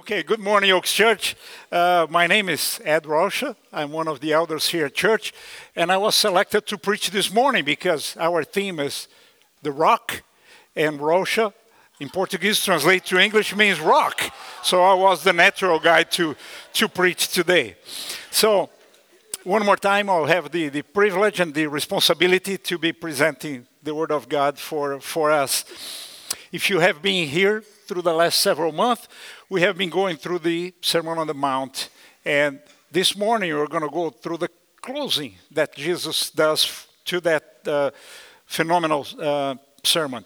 Okay, good morning, Oaks Church. Uh, my name is Ed Rocha. I'm one of the elders here at church, and I was selected to preach this morning because our theme is the rock, and Rocha in Portuguese translate to English means rock. So I was the natural guy to, to preach today. So, one more time, I'll have the, the privilege and the responsibility to be presenting the Word of God for, for us. If you have been here through the last several months, we have been going through the Sermon on the Mount, and this morning we're going to go through the closing that Jesus does to that uh, phenomenal uh, sermon.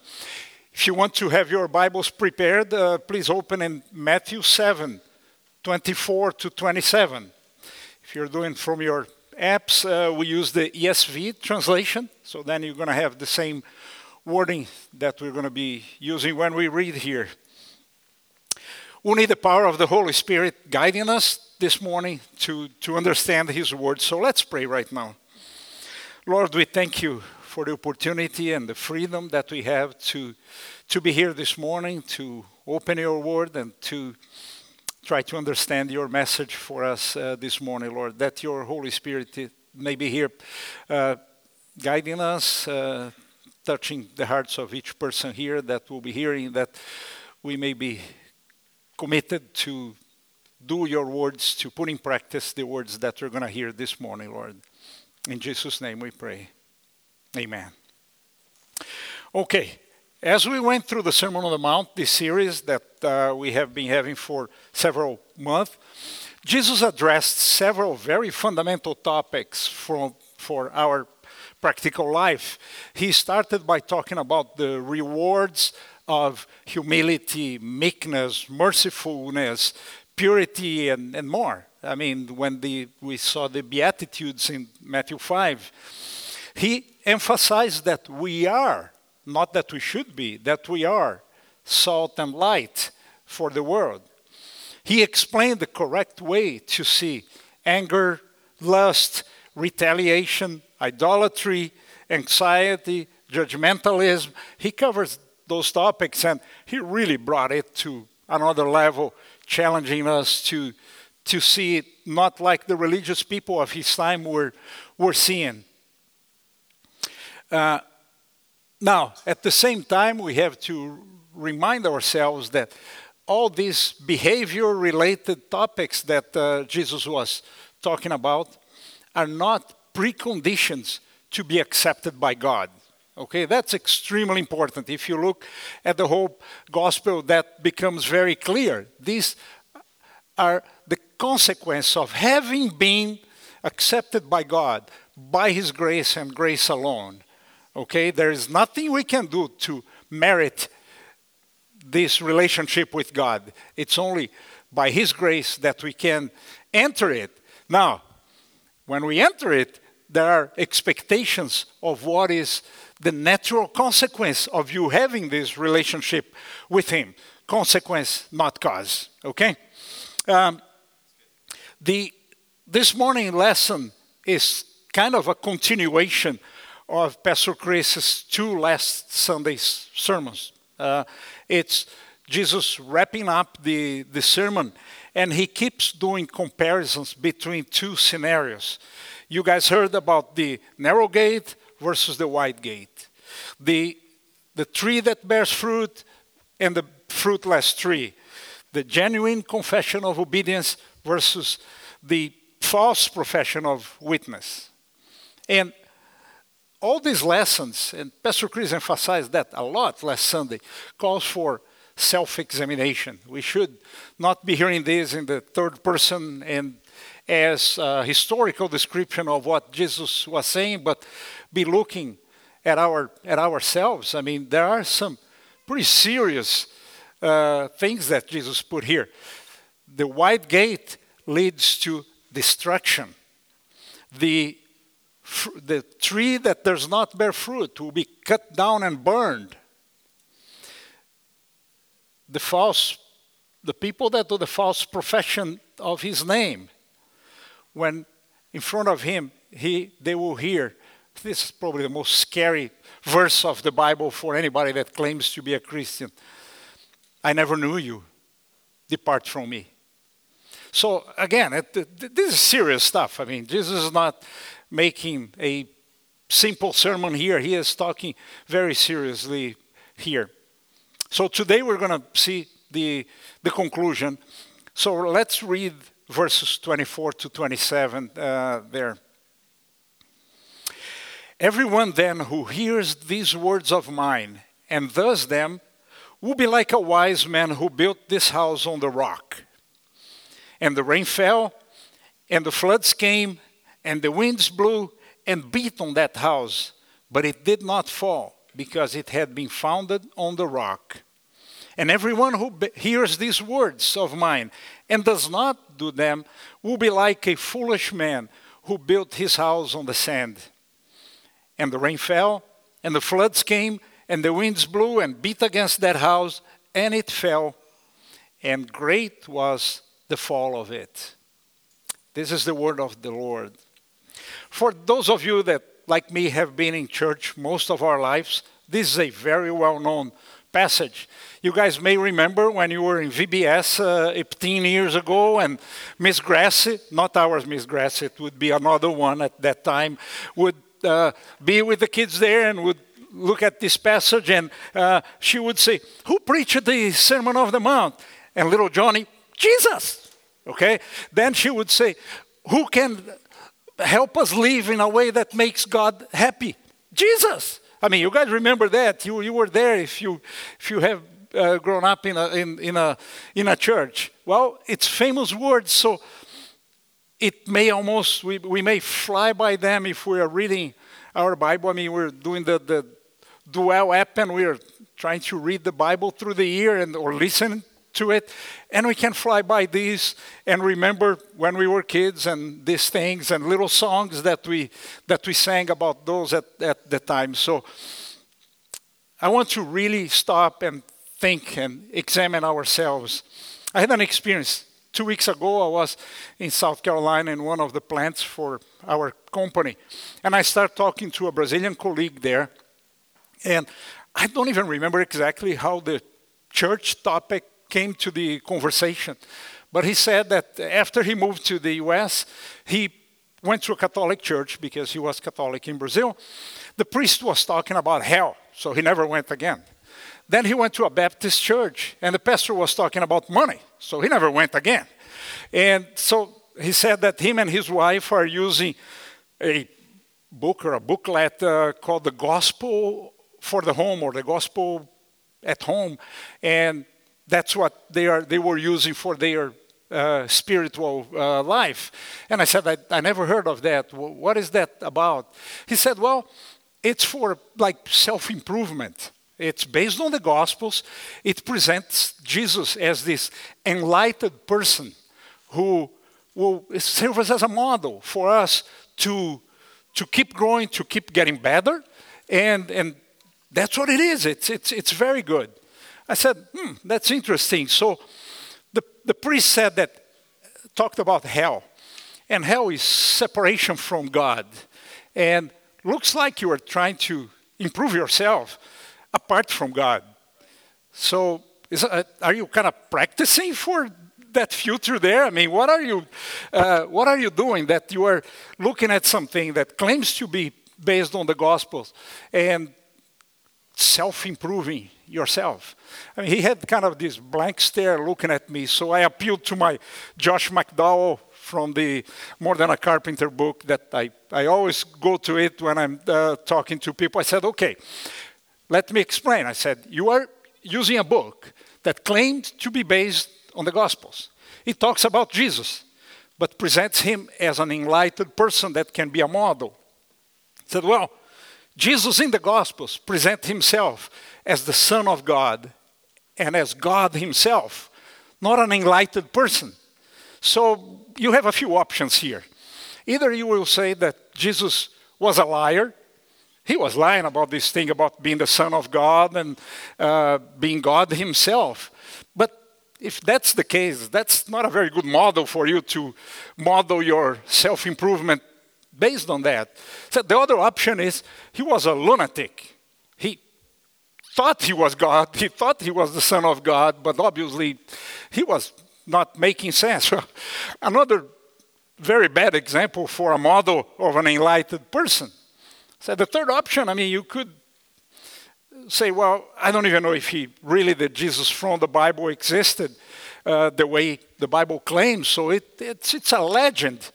If you want to have your Bibles prepared, uh, please open in Matthew 7 24 to 27. If you're doing from your apps, uh, we use the ESV translation, so then you're going to have the same wording that we're going to be using when we read here. We need the power of the Holy Spirit guiding us this morning to, to understand His word. So let's pray right now. Lord, we thank you for the opportunity and the freedom that we have to, to be here this morning, to open your word and to try to understand your message for us uh, this morning, Lord, that your Holy Spirit may be here uh, guiding us, uh, touching the hearts of each person here that will be hearing, that we may be committed to do your words, to put in practice the words that we're going to hear this morning, Lord. In Jesus' name we pray. Amen. Okay, as we went through the Sermon on the Mount, this series that uh, we have been having for several months, Jesus addressed several very fundamental topics from, for our practical life. He started by talking about the rewards of humility, meekness, mercifulness, purity, and, and more. I mean, when the, we saw the Beatitudes in Matthew 5, he emphasized that we are, not that we should be, that we are salt and light for the world. He explained the correct way to see anger, lust, retaliation, idolatry, anxiety, judgmentalism. He covers those topics, and he really brought it to another level, challenging us to, to see it not like the religious people of his time were, were seeing. Uh, now, at the same time, we have to remind ourselves that all these behavior related topics that uh, Jesus was talking about are not preconditions to be accepted by God. Okay, that's extremely important. If you look at the whole gospel, that becomes very clear. These are the consequence of having been accepted by God by His grace and grace alone. Okay, there is nothing we can do to merit this relationship with God. It's only by His grace that we can enter it. Now, when we enter it, there are expectations of what is the natural consequence of you having this relationship with Him. Consequence, not cause. Okay? Um, the, this morning lesson is kind of a continuation of Pastor Chris's two last Sunday's sermons. Uh, it's Jesus wrapping up the, the sermon, and he keeps doing comparisons between two scenarios. You guys heard about the narrow gate versus the wide gate. The, the tree that bears fruit and the fruitless tree. The genuine confession of obedience versus the false profession of witness. And all these lessons, and Pastor Chris emphasized that a lot last Sunday, calls for self examination. We should not be hearing this in the third person and as a historical description of what Jesus was saying, but be looking at, our, at ourselves. I mean, there are some pretty serious uh, things that Jesus put here. The wide gate leads to destruction. The, the tree that does not bear fruit will be cut down and burned. The false, the people that do the false profession of his name, when in front of him, he, they will hear, this is probably the most scary verse of the Bible for anybody that claims to be a Christian. I never knew you. depart from me. So, again, it, this is serious stuff. I mean, Jesus is not making a simple sermon here, he is talking very seriously here. So, today we're going to see the, the conclusion. So, let's read verses 24 to 27 uh, there. Everyone then who hears these words of mine and does them will be like a wise man who built this house on the rock. And the rain fell, and the floods came, and the winds blew and beat on that house, but it did not fall because it had been founded on the rock. And everyone who hears these words of mine and does not do them will be like a foolish man who built his house on the sand. And the rain fell, and the floods came, and the winds blew and beat against that house, and it fell, and great was the fall of it. This is the word of the Lord. For those of you that, like me, have been in church most of our lives, this is a very well known passage. You guys may remember when you were in VBS uh, 18 years ago, and Miss Gracie, not ours, Miss Gracie, it would be another one at that time, would uh, be with the kids there and would look at this passage, and uh, she would say, Who preached the Sermon of the Mount? And little Johnny, Jesus. Okay? Then she would say, Who can help us live in a way that makes God happy? Jesus. I mean, you guys remember that. You, you were there if you, if you have uh, grown up in a, in, in, a, in a church. Well, it's famous words, so it may almost, we, we may fly by them if we are reading our Bible. I mean, we're doing the, the Dwell app and we're trying to read the Bible through the year and or listen to it. And we can fly by these and remember when we were kids and these things and little songs that we that we sang about those at, at the time. So I want to really stop and think and examine ourselves. I had an experience two weeks ago. I was in South Carolina in one of the plants for our company, and I started talking to a Brazilian colleague there, and I don't even remember exactly how the church topic came to the conversation. But he said that after he moved to the US, he went to a Catholic church because he was Catholic in Brazil. The priest was talking about hell, so he never went again. Then he went to a Baptist church, and the pastor was talking about money, so he never went again. And so he said that him and his wife are using a book or a booklet uh, called The Gospel for the Home or The Gospel at Home. And that's what they, are, they were using for their uh, spiritual uh, life. And I said, I, I never heard of that. What is that about? He said, Well, it's for like self improvement. It's based on the Gospels. It presents Jesus as this enlightened person who will serve us as a model for us to, to keep growing, to keep getting better. And, and that's what it is. It's, it's, it's very good. I said, hmm, that's interesting. So the, the priest said that, talked about hell. And hell is separation from God. And looks like you are trying to improve yourself apart from God. So uh, are you kind of practicing for that future there? I mean, what are you, uh, what are you doing that you are looking at something that claims to be based on the Gospels and self-improving yourself. I mean, he had kind of this blank stare looking at me, so I appealed to my Josh McDowell from the More Than a Carpenter book that I, I always go to it when I'm uh, talking to people. I said, okay, let me explain. I said, you are using a book that claimed to be based on the Gospels. It talks about Jesus, but presents him as an enlightened person that can be a model. Said, well, Jesus in the Gospels present himself as the Son of God and as God himself, not an enlightened person. So you have a few options here. Either you will say that Jesus was a liar. He was lying about this thing about being the Son of God and uh, being God Himself. But if that's the case, that's not a very good model for you to model your self improvement based on that. So the other option is he was a lunatic. He thought he was God, he thought he was the Son of God, but obviously he was not making sense. Another very bad example for a model of an enlightened person. So the third option, I mean, you could say, well, I don't even know if he really, the Jesus from the Bible existed uh, the way the Bible claims. So it, it's, it's a legend.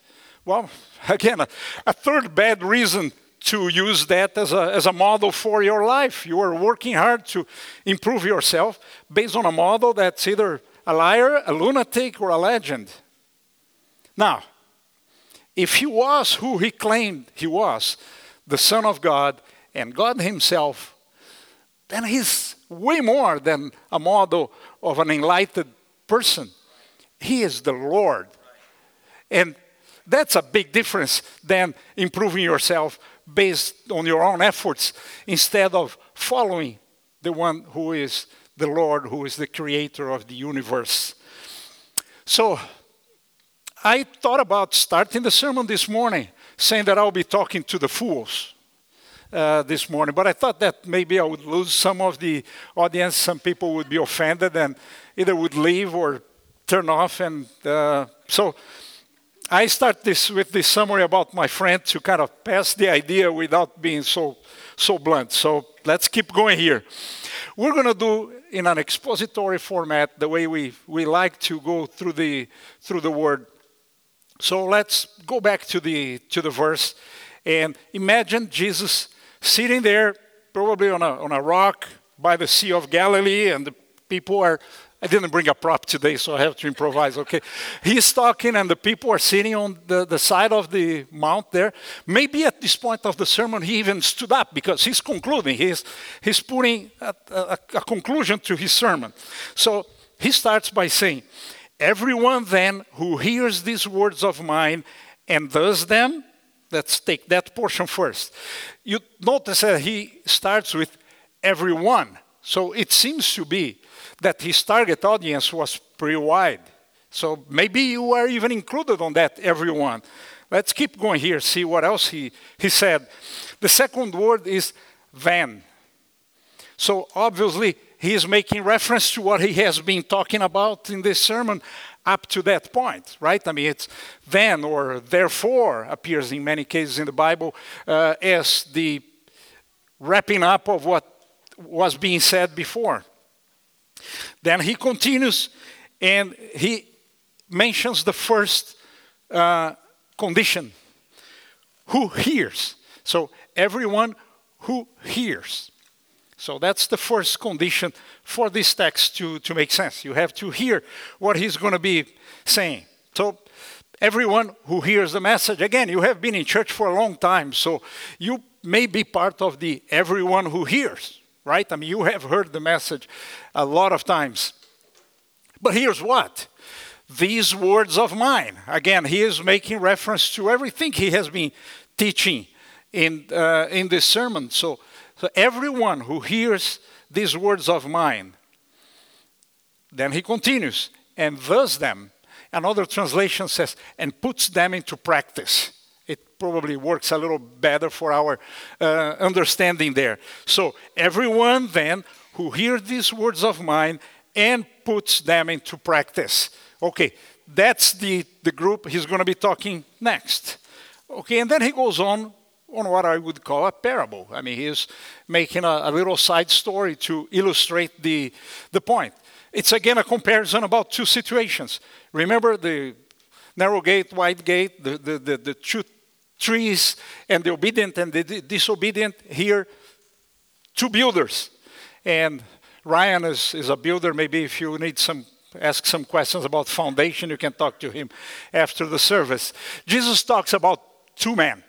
Well, again, a, third bad reason to use that as a, as a model for your life. You are working hard to improve yourself based on a model that's either a liar, a lunatic, or a legend. Now, if he was who he claimed he was, the Son of God and God Himself, then he's way more than a model of an enlightened person. He is the Lord. And that's a big difference than improving yourself based on your own efforts instead of following the one who is the Lord, who is the creator of the universe. So I thought about starting the sermon this morning saying that I'll be talking to the fools. Uh, this morning, but I thought that maybe I would lose some of the audience. Some people would be offended and either would leave or turn off. And uh, so I start this with this summary about my friend to kind of pass the idea without being so so blunt. So let's keep going here. We're going to do in an expository format the way we, we like to go through the through the word. So let's go back to the to the verse and imagine Jesus sitting there probably on a on a rock by the Sea of Galilee and the people are I didn't bring a prop today, so I have to improvise, okay? He's talking, and the people are sitting on the, the side of the mount there. Maybe at this point of the sermon, he even stood up because he's concluding. He's, he's putting a, a, a conclusion to his sermon. So he starts by saying, Everyone then who hears these words of mine and does them, let's take that portion first. You notice that he starts with everyone. So it seems to be that his target audience was pretty wide. So maybe you are even included on that, everyone. Let's keep going here, see what else he, he said. The second word is then. So obviously, he is making reference to what he has been talking about in this sermon up to that point, right? I mean, it's then or therefore appears in many cases in the Bible uh, as the wrapping up of what was being said before. Then he continues and he mentions the first uh, condition who hears. So, everyone who hears. So, that's the first condition for this text to, to make sense. You have to hear what he's going to be saying. So, everyone who hears the message, again, you have been in church for a long time, so you may be part of the everyone who hears right? I mean, you have heard the message a lot of times. But here's what these words of mine. Again, he is making reference to everything he has been teaching in, uh, in this sermon. So, so, everyone who hears these words of mine, then he continues, and does them. Another translation says, and puts them into practice probably works a little better for our uh, understanding there. So, everyone then who hears these words of mine and puts them into practice. Okay, that's the, the group he's going to be talking next. Okay, and then he goes on on what I would call a parable. I mean, he's making a, a little side story to illustrate the, the point. It's again a comparison about two situations. Remember the narrow gate, wide gate, the, the, the, the two trees and the obedient and the disobedient. Here, two builders. And Ryan is, is a builder. Maybe if you need some ask some questions about foundation, you can talk to him after the service. Jesus talks about two men.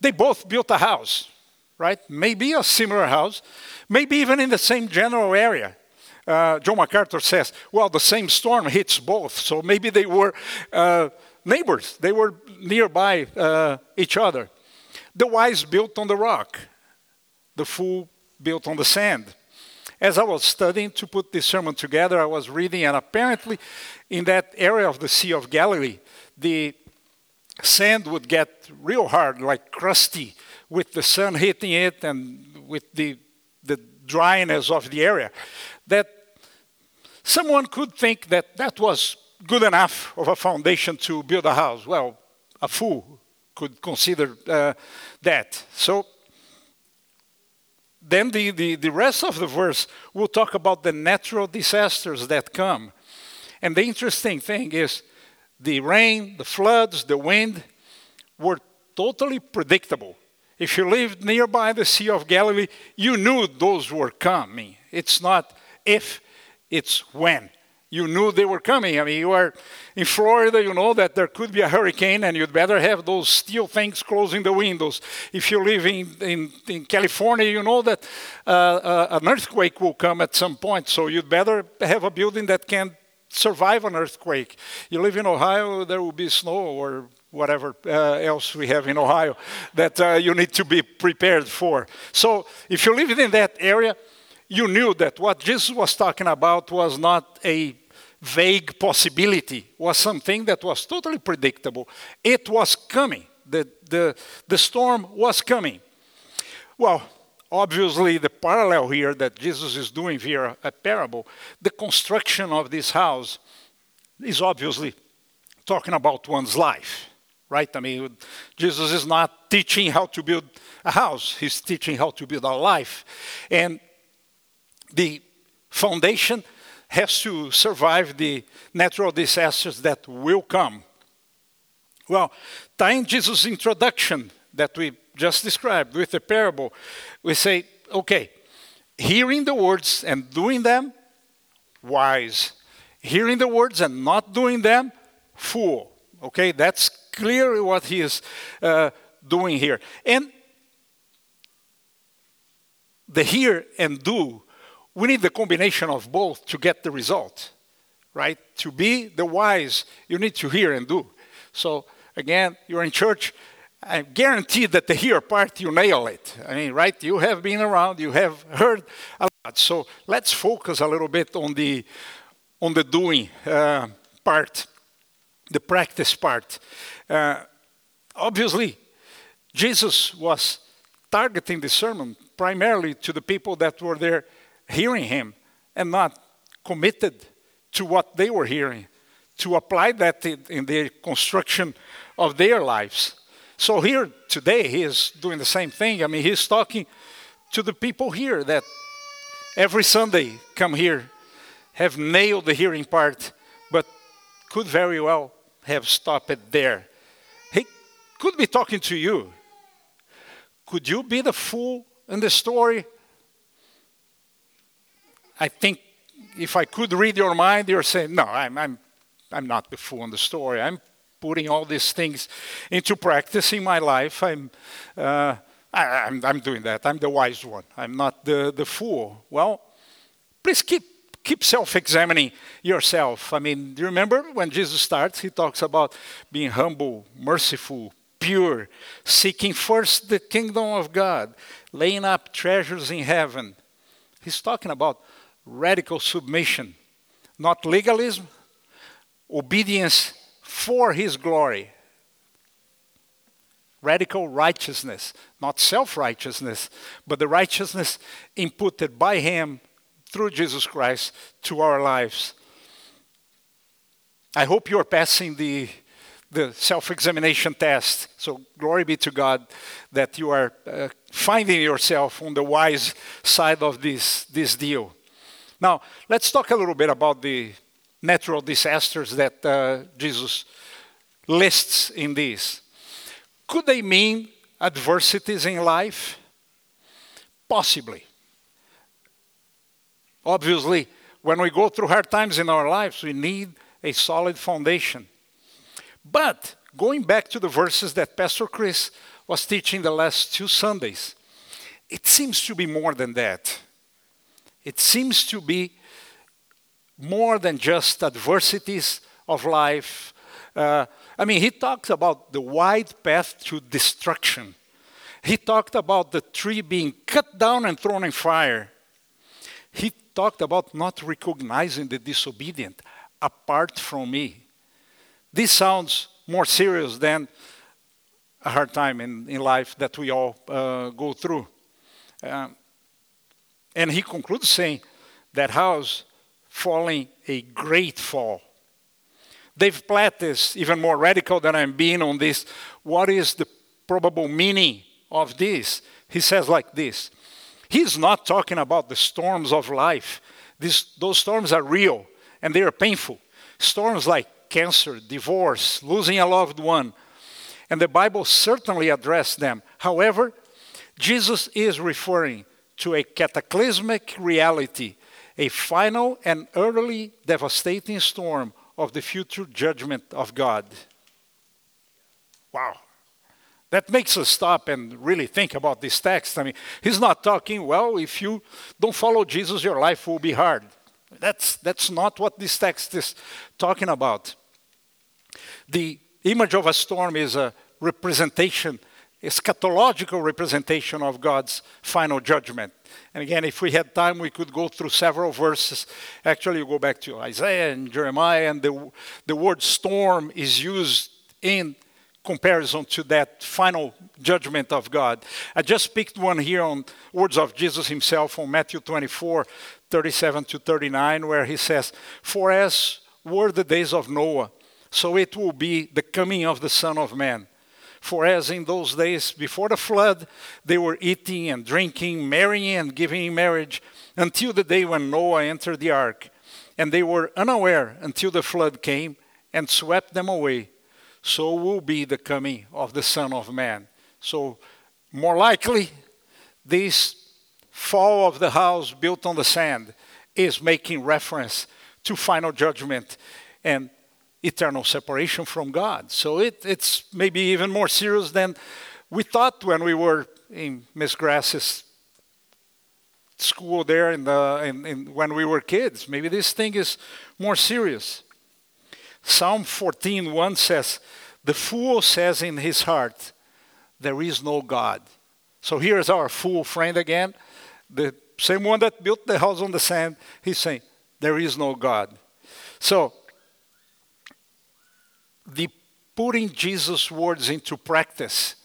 They both built a house, right? Maybe a similar house, maybe even in the same general area. Uh, John MacArthur says, well, the same storm hits both, so maybe they were uh, neighbors. They were nearby uh, each other. The wise built on the rock, the fool built on the sand. As I was studying to put this sermon together, I was reading, and apparently, in that area of the Sea of Galilee, the sand would get real hard, like crusty, with the sun hitting it and with the, the dryness of the area. That someone could think that that was good enough of a foundation to build a house. Well, a fool could consider uh, that. So then the, the, the rest of the verse will talk about the natural disasters that come. And the interesting thing is the rain, the floods, the wind were totally predictable. If you lived nearby the Sea of Galilee, you knew those were coming. It's not if, it's when. You knew they were coming. I mean, you are in Florida, you know that there could be a hurricane, and you'd better have those steel things closing the windows. If you live in, in, in California, you know that uh, uh, an earthquake will come at some point, so you'd better have a building that can survive an earthquake. You live in Ohio, there will be snow or whatever uh, else we have in Ohio that uh, you need to be prepared for. So if you live in that area, you knew that what Jesus was talking about was not a vague possibility, was something that was totally predictable. It was coming. The, the, the storm was coming. Well, obviously, the parallel here that Jesus is doing via a parable, the construction of this house is obviously talking about one's life, right? I mean, Jesus is not teaching how to build a house, he's teaching how to build a life. And the foundation has to survive the natural disasters that will come. Well, tying Jesus' introduction that we just described with the parable, we say, okay, hearing the words and doing them, wise. Hearing the words and not doing them, fool. Okay, that's clearly what he is uh, doing here. And the hear and do we need the combination of both to get the result, right? To be the wise, you need to hear and do. So, again, you're in church, I guarantee that the hear part, you nail it. I mean, right? You have been around, you have heard a lot. So, let's focus a little bit on the, on the doing uh, part, the practice part. Uh, obviously, Jesus was targeting the sermon primarily to the people that were there hearing him and not committed to what they were hearing, to apply that in the construction of their lives. So here today, he is doing the same thing. I mean, he's talking to the people here that every Sunday come here, have nailed the hearing part, but could very well have stopped it there. He could be talking to you. Could you be the fool in the story I think if I could read your mind, you're saying, no, I'm, I'm, I'm not the fool in the story. I'm putting all these things into practice in my life. I'm, uh, I, I'm, I'm doing that. I'm the wise one. I'm not the, the fool. Well, please keep, keep self examining yourself. I mean, do you remember when Jesus starts, he talks about being humble, merciful, pure, seeking first the kingdom of God, laying up treasures in heaven. He's talking about radical submission, not legalism, obedience for His glory. Radical righteousness, not self righteousness, but the righteousness imputed by Him through Jesus Christ to our lives. I hope you're passing the, the self examination test. So, glory be to God that you are uh, finding yourself on the wise side of this, this deal. Now, let's talk a little bit about the natural disasters that uh, Jesus lists in these. Could they mean adversities in life? Possibly. Obviously, when we go through hard times in our lives, we need a solid foundation. But going back to the verses that Pastor Chris was teaching the last two Sundays, it seems to be more than that. It seems to be more than just adversities of life. Uh, I mean, he talks about the wide path to destruction. He talked about the tree being cut down and thrown in fire. He talked about not recognizing the disobedient apart from me. This sounds more serious than a hard time in, in life that we all uh, go through. Um, and he concludes saying that house falling a great fall. Dave Platt is even more radical than I'm being on this. What is the probable meaning of this? He says like this He's not talking about the storms of life. This, those storms are real and they are painful. Storms like cancer, divorce, losing a loved one. And the Bible certainly addressed them. However, Jesus is referring to a cataclysmic reality, a final and early devastating storm of the future judgment of God. Wow. That makes us stop and really think about this text. I mean, he's not talking, well, if you don't follow Jesus, your life will be hard. That's, that's not what this text is talking about. The image of a storm is a representation, eschatological representation of God's final judgment. And again, if we had time, we could go through several verses. Actually, you go back to Isaiah and Jeremiah, and the, the word storm is used in comparison to that final judgment of God. I just picked one here on words of Jesus himself on Matthew 24, 37 to 39, where he says, For as were the days of Noah, so it will be the coming of the Son of Man. For as in those days before the flood, they were eating and drinking, marrying and giving in marriage, until the day when Noah entered the ark. And they were unaware until the flood came and swept them away. So will be the coming of the Son of Man. So, more likely, this fall of the house built on the sand is making reference to final judgment and eternal separation from God. So it, it's maybe even more serious than we thought when we were in Miss Grass's school there in the, in, in, when we were kids. Maybe this thing is more serious. Psalm 14:1 says, "The fool says in his heart, there is no God." So here's our fool friend again, the same one that built the house on the sand. He's saying, "There is no God." So the putting Jesus' words into practice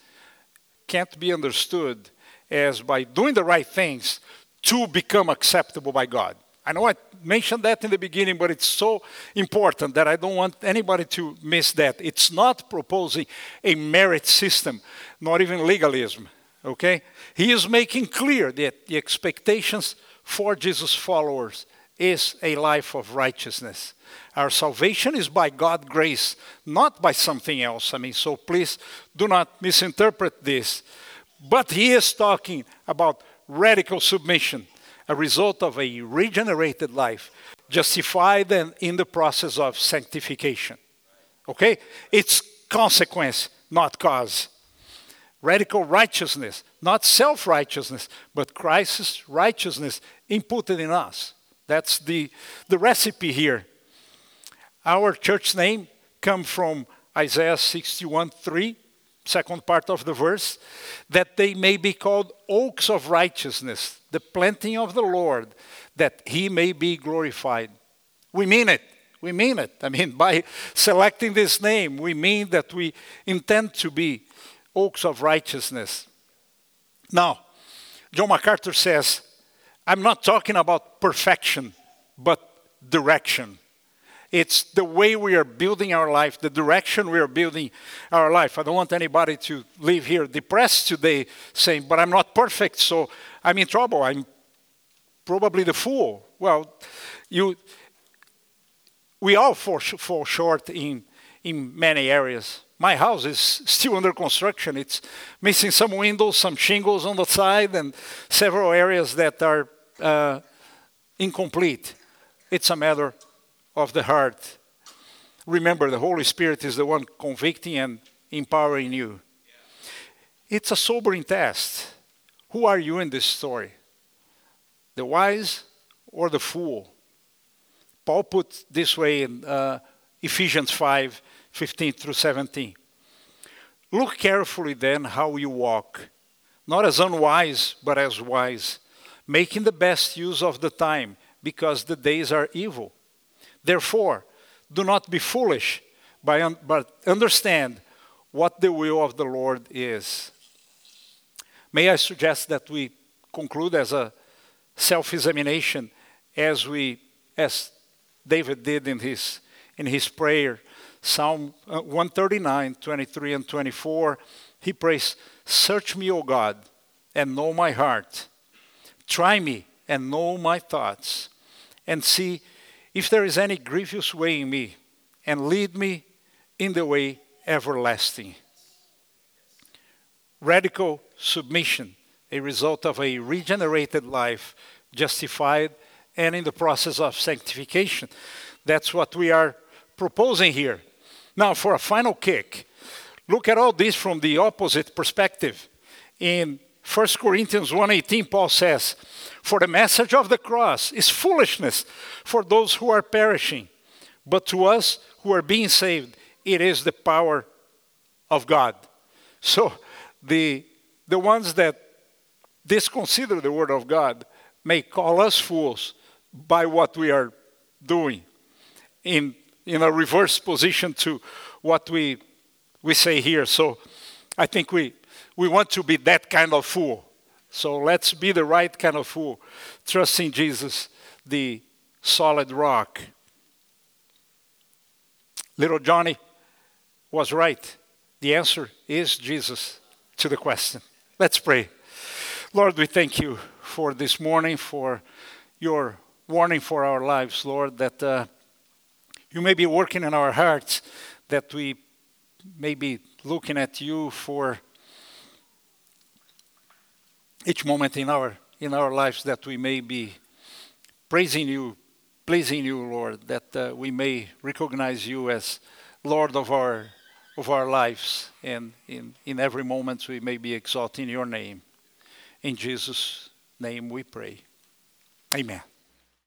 can't be understood as by doing the right things to become acceptable by God. I know I mentioned that in the beginning, but it's so important that I don't want anybody to miss that. It's not proposing a merit system, not even legalism, okay? He is making clear that the expectations for Jesus' followers is a life of righteousness. Our salvation is by God's grace, not by something else. I mean, so please do not misinterpret this. But he is talking about radical submission, a result of a regenerated life, justified and in the process of sanctification. Okay? It's consequence, not cause. Radical righteousness, not self righteousness, but Christ's righteousness imputed in us. That's the, the recipe here. Our church name comes from Isaiah 61 3, second part of the verse, that they may be called oaks of righteousness, the planting of the Lord, that he may be glorified. We mean it. We mean it. I mean, by selecting this name, we mean that we intend to be oaks of righteousness. Now, John MacArthur says, I'm not talking about perfection, but direction. It's the way we are building our life, the direction we are building our life. I don't want anybody to leave here depressed today saying, but I'm not perfect, so I'm in trouble. I'm probably the fool. Well, you, we all fall, fall short in, in many areas. My house is still under construction. It's missing some windows, some shingles on the side, and several areas that are uh, incomplete. It's a matter of the heart. Remember, the Holy Spirit is the one convicting and empowering you. It's a sobering test. Who are you in this story? The wise or the fool? Paul put this way in uh, Ephesians 5 15 through 17. Look carefully then how you walk, not as unwise, but as wise making the best use of the time, because the days are evil. Therefore, do not be foolish, but understand what the will of the Lord is. May I suggest that we conclude as a self examination as we, as David did in his, in his prayer. Psalm uh, 139, 23, and 24. He prays, Search me, O God, and know my heart. Try me and know my thoughts, and see if there is any grievous way in me, and lead me in the way everlasting. Radical submission, a result of a regenerated life, justified and in the process of sanctification. That's what we are proposing here. Now, for a final kick, look at all this from the opposite perspective. In 1 Corinthians 1:18 Paul says, "For the message of the cross is foolishness for those who are perishing, but to us who are being saved, it is the power of God." So the the ones that disconsider the word of God may call us fools by what we are doing in in a reverse position to what we we say here. So I think we we want to be that kind of fool. So let's be the right kind of fool, trusting Jesus, the solid rock. Little Johnny was right. The answer is Jesus to the question. Let's pray. Lord, we thank you for this morning, for your warning for our lives, Lord, that uh, you may be working in our hearts, that we may be looking at you for each moment in our in our lives that we may be praising you, pleasing you, Lord, that uh, we may recognize you as Lord of our of our lives, and in, in every moment we may be exalting your name. In Jesus' name we pray. Amen.